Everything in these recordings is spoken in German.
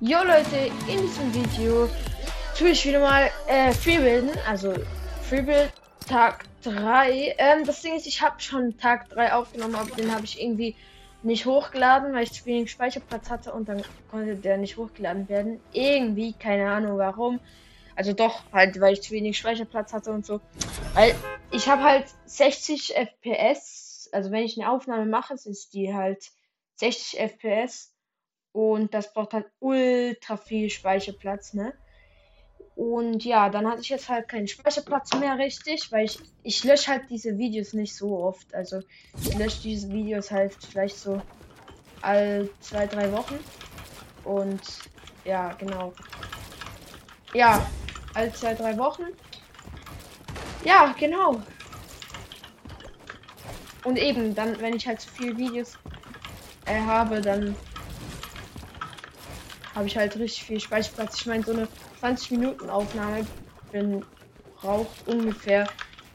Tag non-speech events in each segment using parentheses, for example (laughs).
Jo Leute, in diesem Video tue ich wieder mal äh, Freebilden, also Freebild Tag 3. Ähm, das Ding ist, ich habe schon Tag 3 aufgenommen, aber den habe ich irgendwie nicht hochgeladen, weil ich zu wenig Speicherplatz hatte und dann konnte der nicht hochgeladen werden. Irgendwie, keine Ahnung warum. Also doch, halt, weil ich zu wenig Speicherplatz hatte und so. Weil ich habe halt 60 FPS, also wenn ich eine Aufnahme mache, ist die halt 60 FPS und das braucht halt ultra viel Speicherplatz, ne? Und ja, dann hatte ich jetzt halt keinen Speicherplatz mehr richtig, weil ich, ich lösche halt diese Videos nicht so oft. Also ich lösche diese Videos halt vielleicht so all zwei, drei Wochen. Und ja, genau. Ja, all zwei, drei Wochen. Ja, genau. Und eben, dann, wenn ich halt zu viele Videos äh, habe, dann habe ich halt richtig viel Speicherplatz. Ich meine, so eine 20 Minuten Aufnahme braucht ungefähr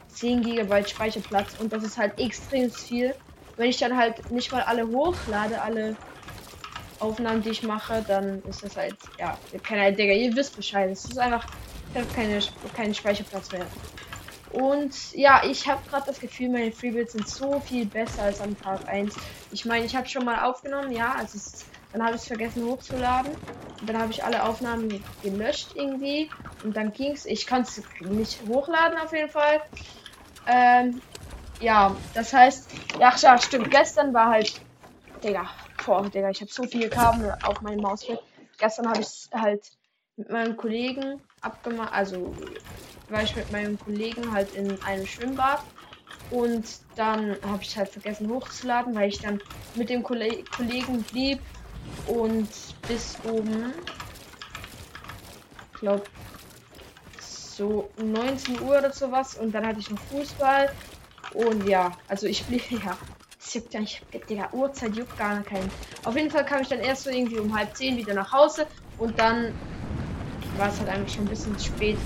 10 GB Speicherplatz und das ist halt extrem viel. Wenn ich dann halt nicht mal alle hochlade, alle Aufnahmen, die ich mache, dann ist das halt, ja, keine Digga, ihr wisst Bescheid. Es ist einfach, ich habe keine, keinen Speicherplatz mehr. Und ja, ich habe gerade das Gefühl, meine Freebuilds sind so viel besser als am Tag 1. Ich meine, ich habe schon mal aufgenommen, ja, also es dann habe ich es vergessen hochzuladen. Und dann habe ich alle Aufnahmen gelöscht irgendwie. Und dann ging es. Ich kann es nicht hochladen auf jeden Fall. Ähm, ja, das heißt, ja, ja, stimmt. Gestern war halt, Digga, boah, Digga, ich habe so viele Kabel auf meinem Mausfeld. Gestern habe ich halt mit meinem Kollegen abgemacht, also war ich mit meinem Kollegen halt in einem Schwimmbad und dann habe ich halt vergessen hochzuladen, weil ich dann mit dem Kollegen blieb und bis oben, ich glaube, so 19 Uhr oder sowas. Und dann hatte ich noch Fußball. Und ja, also ich blieb, (laughs) ja, es juckt ja nicht, Digga, Uhrzeit juckt gar keinen. Auf jeden Fall kam ich dann erst so irgendwie um halb zehn wieder nach Hause. Und dann war es halt einfach schon ein bisschen spät,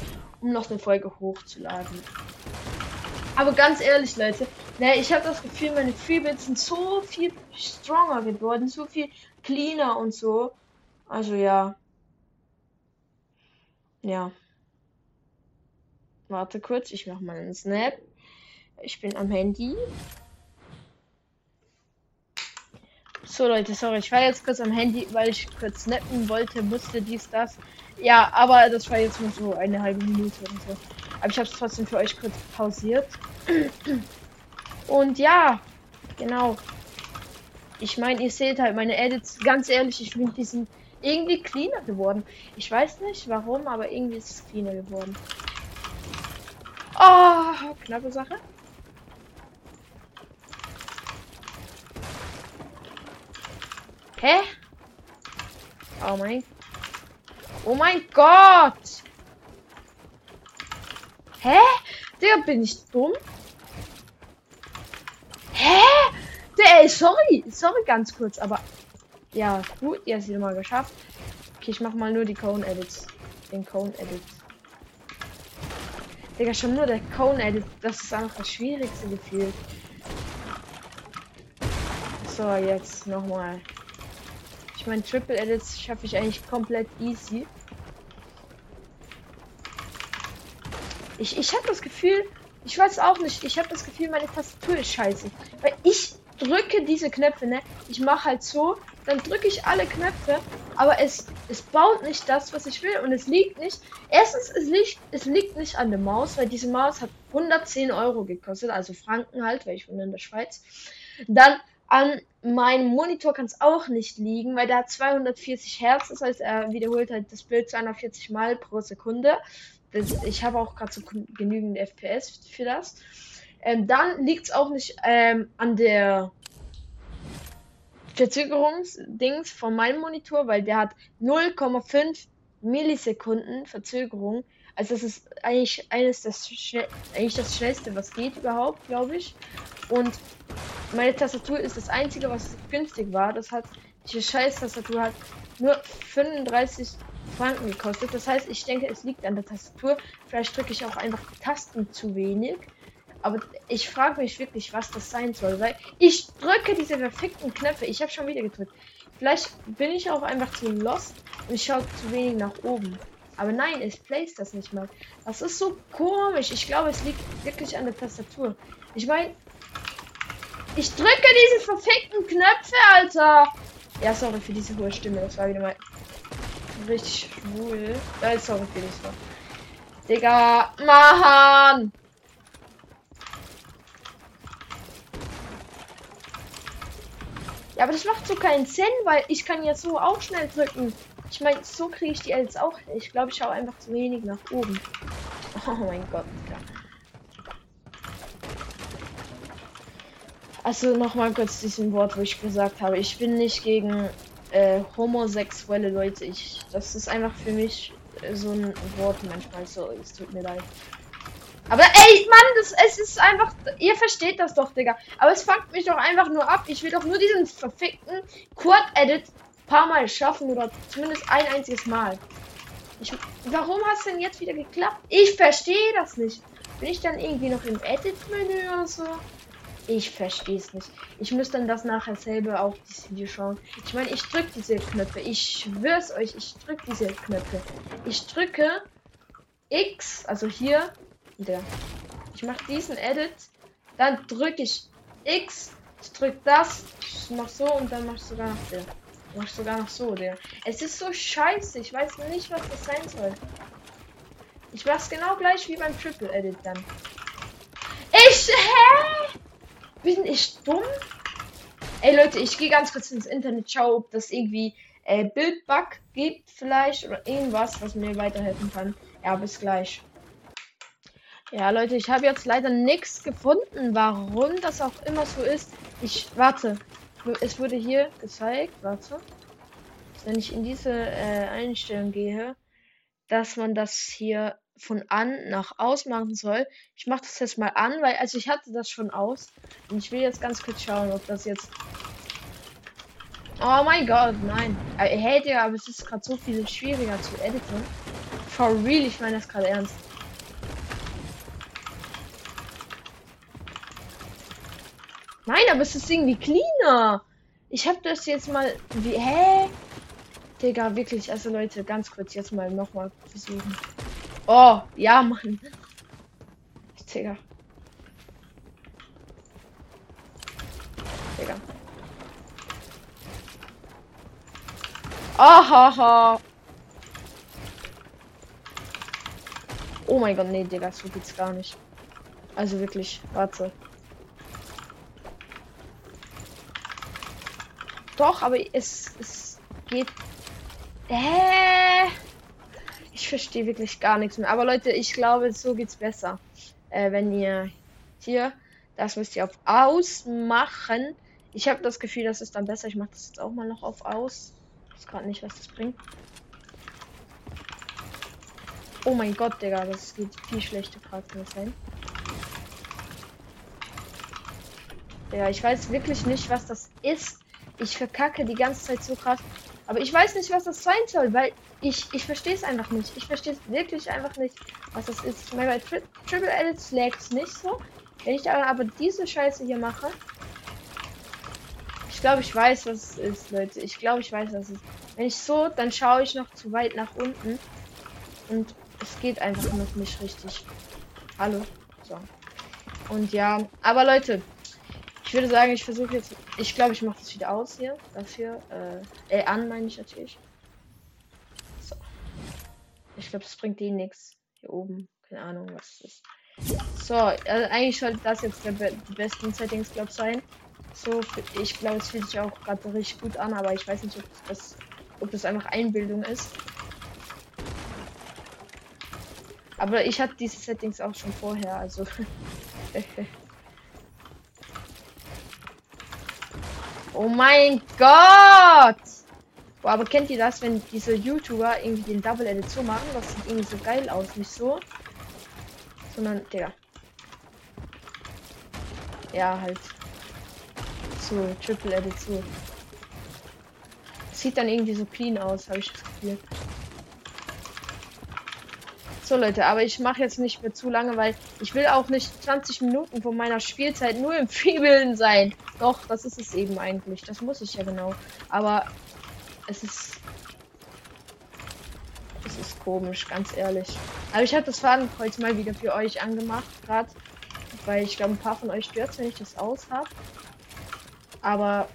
um noch eine Folge hochzuladen. Aber ganz ehrlich, Leute, ne, ich habe das Gefühl, meine Freebits sind so viel stronger geworden, so viel cleaner und so. Also ja. Ja. Warte kurz, ich mache mal einen Snap. Ich bin am Handy. So Leute, sorry, ich war jetzt kurz am Handy, weil ich kurz snappen wollte, musste dies, das. Ja, aber das war jetzt nur so eine halbe Minute oder so. Aber ich habe es trotzdem für euch kurz pausiert. (clears throat) Und ja, genau. Ich meine, ihr seht halt meine Edits, ganz ehrlich, ich finde, die sind irgendwie cleaner geworden. Ich weiß nicht warum, aber irgendwie ist es cleaner geworden. Oh, knappe Sache. Hä? Oh mein. Oh mein Gott! Hä? Der bin ich dumm? Hä? Ey, sorry, sorry ganz kurz, aber ja, gut, ihr habt es mal geschafft. Okay, ich mach mal nur die Cone Edits. Den Cone Edit. Digga, schon nur der Cone Edit, das ist einfach das schwierigste Gefühl. So, jetzt nochmal. Ich meine, Triple Edits schaffe ich eigentlich komplett easy. Ich, ich habe das Gefühl, ich weiß auch nicht, ich habe das Gefühl, meine Tastatur ist scheiße. Weil ich drücke diese Knöpfe, ne? Ich mache halt so, dann drücke ich alle Knöpfe, aber es, es baut nicht das, was ich will. Und es liegt nicht. Erstens, es liegt, es liegt nicht an der Maus, weil diese Maus hat 110 Euro gekostet, also Franken halt, weil ich wohne in der Schweiz. Dann an meinem Monitor kann es auch nicht liegen, weil der hat 240 Hertz, das heißt, er wiederholt halt das Bild 240 Mal pro Sekunde. Das, ich habe auch gerade so genügend FPS für das. Ähm, dann liegt es auch nicht ähm, an der Verzögerungsdings von meinem Monitor, weil der hat 0,5 Millisekunden Verzögerung. Also das ist eigentlich eines das eigentlich das schnellste, was geht überhaupt, glaube ich. Und meine Tastatur ist das einzige, was günstig war. Das hat diese scheiß Tastatur hat nur 35 Franken gekostet. Das heißt, ich denke, es liegt an der Tastatur. Vielleicht drücke ich auch einfach Tasten zu wenig. Aber ich frage mich wirklich, was das sein soll, weil ich drücke diese verfickten Knöpfe. Ich habe schon wieder gedrückt. Vielleicht bin ich auch einfach zu lost. und ich schaue zu wenig nach oben. Aber nein, es placed das nicht mal. Das ist so komisch. Ich glaube, es liegt wirklich an der Tastatur. Ich meine, ich drücke diese verfickten Knöpfe, Alter. Ja, sorry für diese hohe Stimme. Das war wieder mal richtig schwul. Ja, sorry für das. Digga, Mann. Ja, aber das macht so keinen Sinn, weil ich kann jetzt so auch schnell drücken. Ich meine, so kriege ich die jetzt auch. Ich glaube, ich schaue einfach zu wenig nach oben. (laughs) Oh mein Gott. Ja. Also nochmal kurz diesen Wort, wo ich gesagt habe, ich bin nicht gegen äh, homosexuelle Leute. Ich, das ist einfach für mich äh, so ein Wort manchmal. So, es tut mir leid. Aber ey, Mann, das, es ist einfach, ihr versteht das doch, Digga. Aber es fuckt mich doch einfach nur ab. Ich will doch nur diesen verfickten Quad-Edit paar Mal schaffen oder zumindest ein einziges Mal. Ich, warum es denn jetzt wieder geklappt? Ich verstehe das nicht. Bin ich dann irgendwie noch im Edit-Menü oder so? Ich verstehe es nicht. Ich muss dann das nachher selber auf das Video schauen. Ich meine, ich drücke diese Knöpfe. Ich schwör's euch, ich drücke diese Knöpfe. Ich drücke X, also hier, der. Ich mache diesen Edit, dann drücke ich X, ich drücke das, ich mach so und dann mach ich sogar noch der. Mach sogar noch so, der. Es ist so scheiße, ich weiß nicht, was das sein soll. Ich mach's genau gleich wie beim Triple Edit dann. Ich, hä? Bin ich dumm? Ey Leute, ich gehe ganz kurz ins Internet, schau, ob das irgendwie äh, Bildbug gibt vielleicht oder irgendwas, was mir weiterhelfen kann. Ja, bis gleich. Ja, Leute, ich habe jetzt leider nichts gefunden, warum das auch immer so ist. Ich warte. Es wurde hier gezeigt, warte. Wenn ich in diese äh, Einstellung gehe, dass man das hier von an nach aus machen soll. Ich mache das jetzt mal an, weil also ich hatte das schon aus und ich will jetzt ganz kurz schauen, ob das jetzt Oh mein Gott, nein. Hey, Digga, aber es ist gerade so viel schwieriger zu editen. For real, ich meine das gerade ernst. Nein, aber es ist irgendwie cleaner. Ich habe das jetzt mal. Wie. Hä? Digga, wirklich. Also Leute, ganz kurz jetzt mal nochmal versuchen. Oh, ja, Mann. Digga. Digga. Ahaha. Oh mein Gott, nee, Digga, so geht's gar nicht. Also wirklich, warte. Doch, aber es, es geht. Hä? Ich verstehe wirklich gar nichts mehr. Aber Leute, ich glaube, so geht's besser. Äh, wenn ihr hier, das müsst ihr auf ausmachen. Ich habe das Gefühl, das ist dann besser. Ich mache das jetzt auch mal noch auf aus. Ich weiß gerade nicht, was das bringt. Oh mein Gott, Digga, das geht viel schlechter gerade sein. Ja, ich weiß wirklich nicht, was das ist. Ich verkacke die ganze Zeit so krass. Aber ich weiß nicht, was das sein soll, weil ich, ich verstehe es einfach nicht. Ich verstehe es wirklich einfach nicht, was das ist. Ich meine, bei Tri Triple Edits lag es nicht so. Wenn ich aber diese Scheiße hier mache. Ich glaube, ich weiß, was es ist, Leute. Ich glaube, ich weiß, was es ist. Wenn ich so, dann schaue ich noch zu weit nach unten. Und es geht einfach noch nicht richtig. Hallo. So. Und ja, aber Leute, ich würde sagen, ich versuche jetzt. Ich glaube, ich mache das wieder aus hier. Dafür. Äh, äh an meine ich natürlich. So. Ich glaube, es bringt eh nichts. Hier oben. Keine Ahnung, was es ist. So, also eigentlich sollte das jetzt der be die Settings, glaube ich, sein. So, ich glaube, es fühlt sich auch gerade richtig gut an, aber ich weiß nicht, ob das, ob das einfach Einbildung ist. Aber ich hatte diese Settings auch schon vorher, also. (laughs) Oh mein Gott! Boah, aber kennt ihr das, wenn diese YouTuber irgendwie den Double Edit so machen? Das sieht irgendwie so geil aus. Nicht so. Sondern, der. Ja, halt. So, Triple Edit so. Sieht dann irgendwie so clean aus, habe ich das Gefühl. So Leute, aber ich mache jetzt nicht mehr zu lange, weil ich will auch nicht 20 Minuten von meiner Spielzeit nur im (laughs) Fiebeln sein. Doch, das ist es eben eigentlich. Das muss ich ja genau. Aber es ist Das ist komisch, ganz ehrlich. Aber ich habe das Fadenkreuz mal wieder für euch angemacht, gerade. Weil ich glaube, ein paar von euch stört wenn ich das aus habe. Aber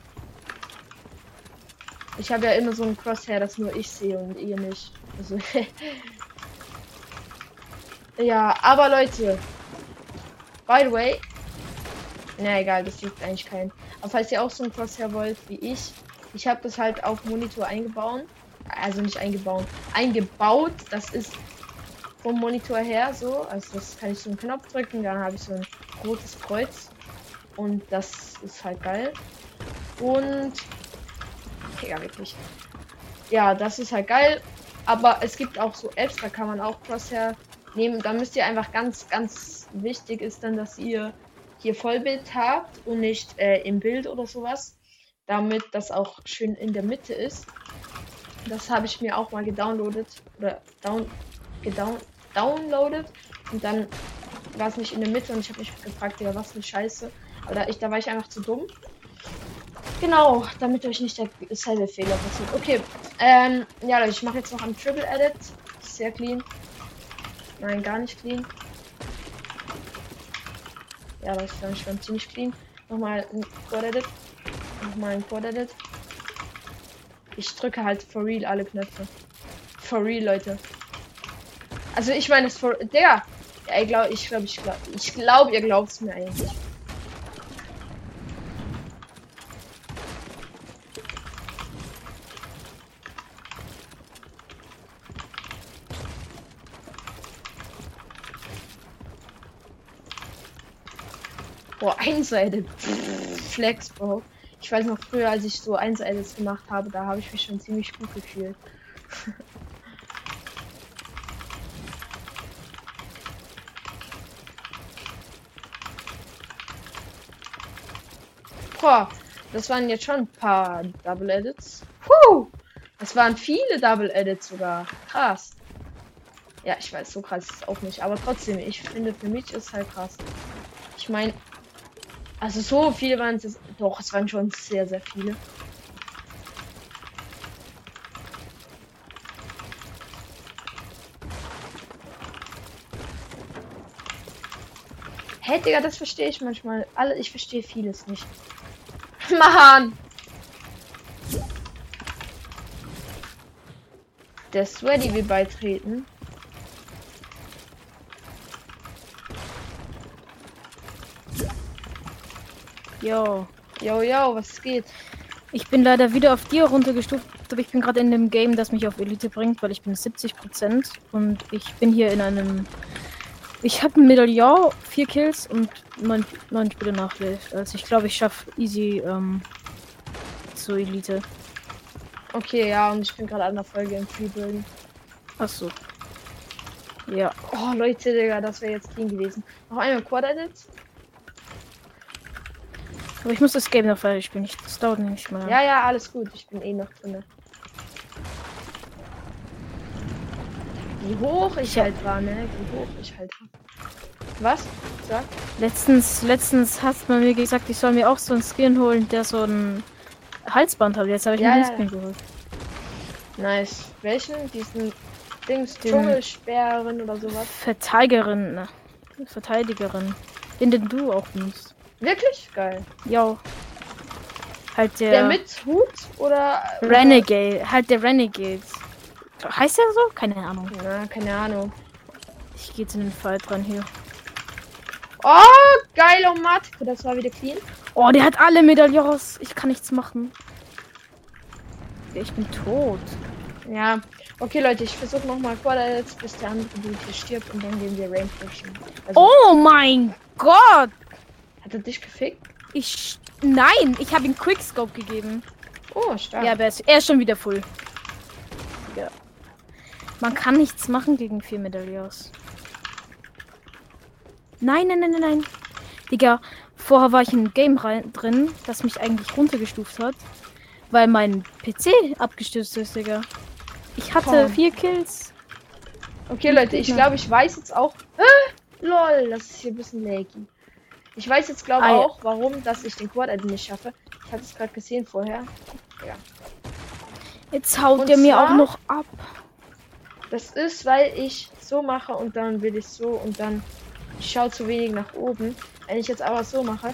ich habe ja immer so ein Crosshair, das nur ich sehe und ihr nicht. Also (laughs) ja, aber Leute. By the way. Na egal, das juckt eigentlich keinen. Aber falls ihr auch so ein Crosshair wollt wie ich, ich habe das halt auf Monitor eingebaut. Also nicht eingebaut, eingebaut. Das ist vom Monitor her so. Also das kann ich so einen Knopf drücken, dann habe ich so ein rotes Kreuz. Und das ist halt geil. Und ja, wirklich. Ja, das ist halt geil. Aber es gibt auch so Apps, da kann man auch Crosshair nehmen. Da müsst ihr einfach ganz, ganz wichtig ist dann, dass ihr hier Vollbild habt und nicht äh, im Bild oder sowas. Damit das auch schön in der Mitte ist. Das habe ich mir auch mal gedownloadet. Oder down, gedown, downloadet. Und dann war es nicht in der Mitte und ich habe mich gefragt, ja, was für Scheiße. Aber da, ich, da war ich einfach zu dumm. Genau, damit euch nicht derselbe Fehler passiert. Okay, ähm, ja, ich mache jetzt noch ein Triple Edit. Sehr clean. Nein, gar nicht clean. Ja, das ist dann schon ziemlich clean. Nochmal ein Quad Edit. Nochmal ein Quad Edit. Ich drücke halt for real alle Knöpfe. For real, Leute. Also ich meine es for der. Ja, ich glaube, ich glaube, ich glaube, ich glaube, ihr glaubt es mir eigentlich. Boah, einseitig. Flex, Bro. Ich weiß noch früher, als ich so einseitig gemacht habe, da habe ich mich schon ziemlich gut gefühlt. (laughs) Boah, das waren jetzt schon ein paar Double Edits. Puh, das waren viele Double Edits sogar. Krass. Ja, ich weiß, so krass ist es auch nicht. Aber trotzdem, ich finde, für mich ist halt krass. Ich meine, also so viele waren es. Doch, es waren schon sehr, sehr viele. Hey, Digga, das verstehe ich manchmal. Alle, ich verstehe vieles nicht. (laughs) Mann! Der Sweaty will beitreten. Yo. Yo, yo, was geht? Ich bin leider wieder auf dir runtergestuft, aber ich bin gerade in dem Game, das mich auf Elite bringt, weil ich bin 70% und ich bin hier in einem. Ich habe ein Medaillon, vier Kills und neun, neun Spiele nachlädt. Also ich glaube, ich schaffe easy ähm, zur Elite. Okay, ja, und ich bin gerade an der Folge im Freebuilding. Ach so. Ja. Oh, Leute, Digga, das wäre jetzt clean gewesen. Noch einmal Quad Edits. Aber ich muss das Game noch fertig spielen. Das dauert nicht mal. Ja, ja, alles gut. Ich bin eh noch drin. Wie hoch ich halt war, ne? Wie hoch ich halt war. Was? Sag. Letztens, letztens hast man mir gesagt, ich soll mir auch so einen Skin holen, der so ein Halsband hat. Jetzt habe ich ja, mir den Skin geholt. Nice. Welchen? Diesen Dings, Dschungelsperren oder sowas? Verteidigerin. Ne? Verteidigerin. Den, den du auch nimmst. Wirklich? Geil. Jo. Halt der. Der mit Hut oder. Renegade. Halt der Renegade. Heißt der so? Keine Ahnung. Ja, keine Ahnung. Ich gehe zu den Fall dran hier. Oh, geil, oh Matko, das war wieder clean. Oh, der hat alle Medaillons. Ich kann nichts machen. Ich bin tot. Ja, okay, Leute, ich versuche nochmal vorwärts, bis der andere Dude hier stirbt und dann gehen wir Rain Also, oh mein Gott! Hat er dich gefickt? Ich. Nein, ich habe ihm Quickscope gegeben. Oh, stark. Ja, aber er ist, er ist schon wieder full. Ja. Man kann nichts machen gegen vier Medaillons. Nein, nein, nein, nein, nein. Digga, vorher war ich in einem Game rein, drin, das mich eigentlich runtergestuft hat. Weil mein PC abgestürzt ist, Digga. Ich hatte Komm. vier Kills. Okay, Leute, ich glaube, ich weiß jetzt auch. Äh, lol, das ist hier ein bisschen laggy. Ich weiß jetzt glaube ah, auch, warum, dass ich den Quad nicht schaffe. Ich hatte es gerade gesehen vorher. Ja. Jetzt haut Und der mir auch noch ab. Das ist, weil ich so mache und dann will ich so und dann ich schaue zu wenig nach oben. Wenn ich jetzt aber so mache,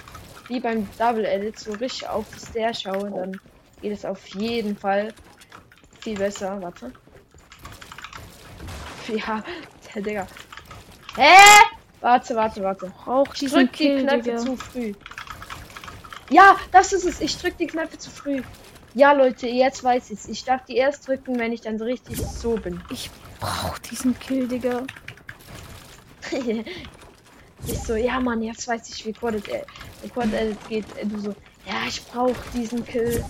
wie beim Double Edit, so richtig auf die Stair schaue, dann geht es auf jeden Fall viel besser. Warte. (laughs) Ja, der (laughs) Digga. Hä? Warte, warte, warte. Auch Ich drück die Kill, Knöpfe Digga. zu früh. Ja, das ist es. Ich drück die Knöpfe zu früh. Ja, Leute, jetzt weiß ich's. Ich darf die erst drücken, wenn ich dann so richtig so bin. Ich brauch diesen Kill, Digga. (laughs) ich so, ja, Mann, jetzt weiß ich, wie Quad Edit, äh, Quad geht. Äh, Du so, ja, ich brauch diesen Kill.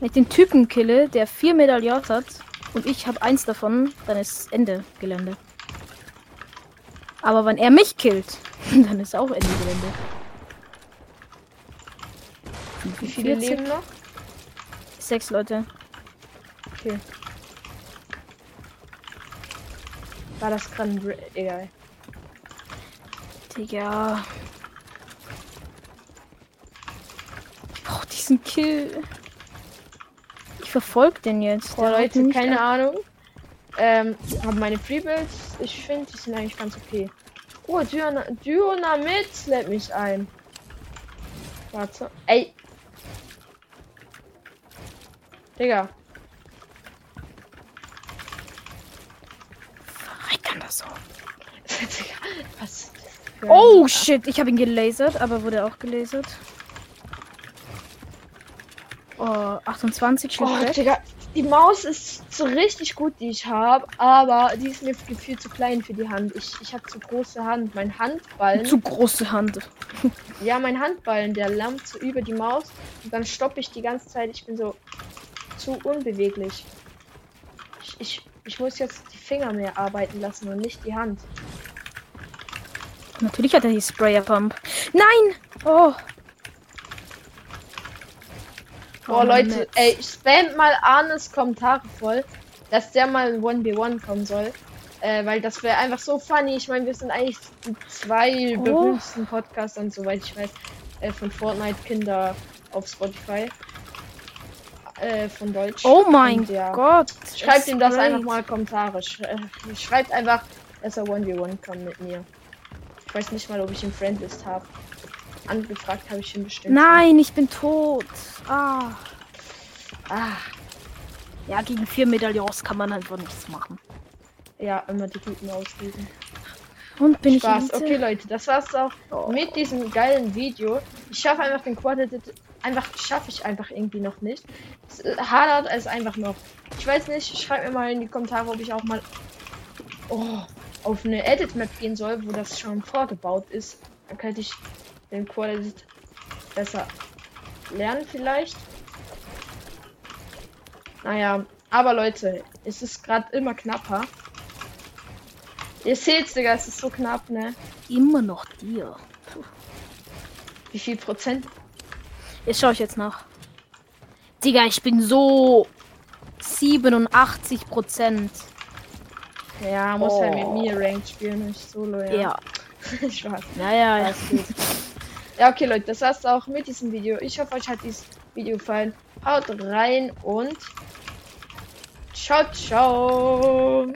Ich den Typen kille, der vier Medaillons hat und ich habe eins davon, dann ist Ende Gelände. Aber wenn er mich killt, (laughs) dann ist auch Ende Gelände. Wie viele 45? leben noch? Sechs Leute. Okay. War das gerade Egal. Digga. Ich brauch diesen Kill. Ich verfolge den jetzt. Boah, Leute, keine ab. Ahnung. Ähm, aber meine Freebuilds, ich finde, die sind eigentlich ganz okay. Oh, Dyna Dynamit lädt mich ein. Warte. Ey. Digga. Verreckern das so. (laughs) Was? Oh shit, ich habe ihn gelasert, aber wurde auch gelasert. Oh, 28 Stück Oh. Digga, die Maus ist so richtig gut, die ich habe, aber die ist mir gefühlt zu klein für die Hand. Ich, ich habe zu große Hand. Mein Handballen, Zu große Hand. (laughs) ja, mein Handballen, der lammt so über die Maus und dann stoppe ich die ganze Zeit. Ich bin so zu unbeweglich. Ich, ich, ich muss jetzt die Finger mehr arbeiten lassen und nicht die Hand. Natürlich hat er die Sprayer Pump. Nein! Oh. Boah, Leute, ey, spamt mal Arnes Kommentare voll, dass der mal in 1v1 kommen soll. Äh, weil das wäre einfach so funny. Ich meine, wir sind eigentlich die zwei Oh. berühmtesten Podcaster und soweit ich weiß, äh, von Fortnite Kinder auf Spotify. Äh, von Deutsch. Oh mein Und ja. Gott. Schreibt ihm das Sprayed. einfach mal Kommentare. Äh, schreibt einfach, dass er 1v1 kommt mit mir. Ich weiß nicht mal, ob ich ihn Friendlist habe. Angefragt habe ich ihn bestimmt. Nein, ich bin tot. Ah. Ah, Ja, gegen vier Medaillons kann man einfach nichts machen. ja, immer die guten auslesen. Und bin Spaß. ich Elite? Okay, Leute, das war's auch Oh. mit diesem geilen Video. Ich schaffe einfach den Quad-Edit. Einfach schaffe ich einfach irgendwie noch nicht. Äh, hadert es einfach noch. Ich weiß nicht, schreibt mir mal in die Kommentare, ob ich auch mal oh, auf eine Edit-Map gehen soll, wo das schon vorgebaut ist. Dann könnte ich den Quad-Edit besser lernen vielleicht. Naja, aber Leute, es ist gerade immer knapper. Ihr seht's, Digga, es ist so knapp, ne? Immer noch dir. Wie viel Prozent? Jetzt schaue ich jetzt nach. Digga, ich bin so 87 Prozent. Ja, muss halt mit Oh. mir Ranked spielen, nicht solo, ja. Ja. (laughs) Spaß. Naja, ja. Alles gut. Ja, okay, Leute, das war's auch mit diesem Video. Ich hoffe, euch hat dieses Video gefallen. Haut rein und ciao, ciao.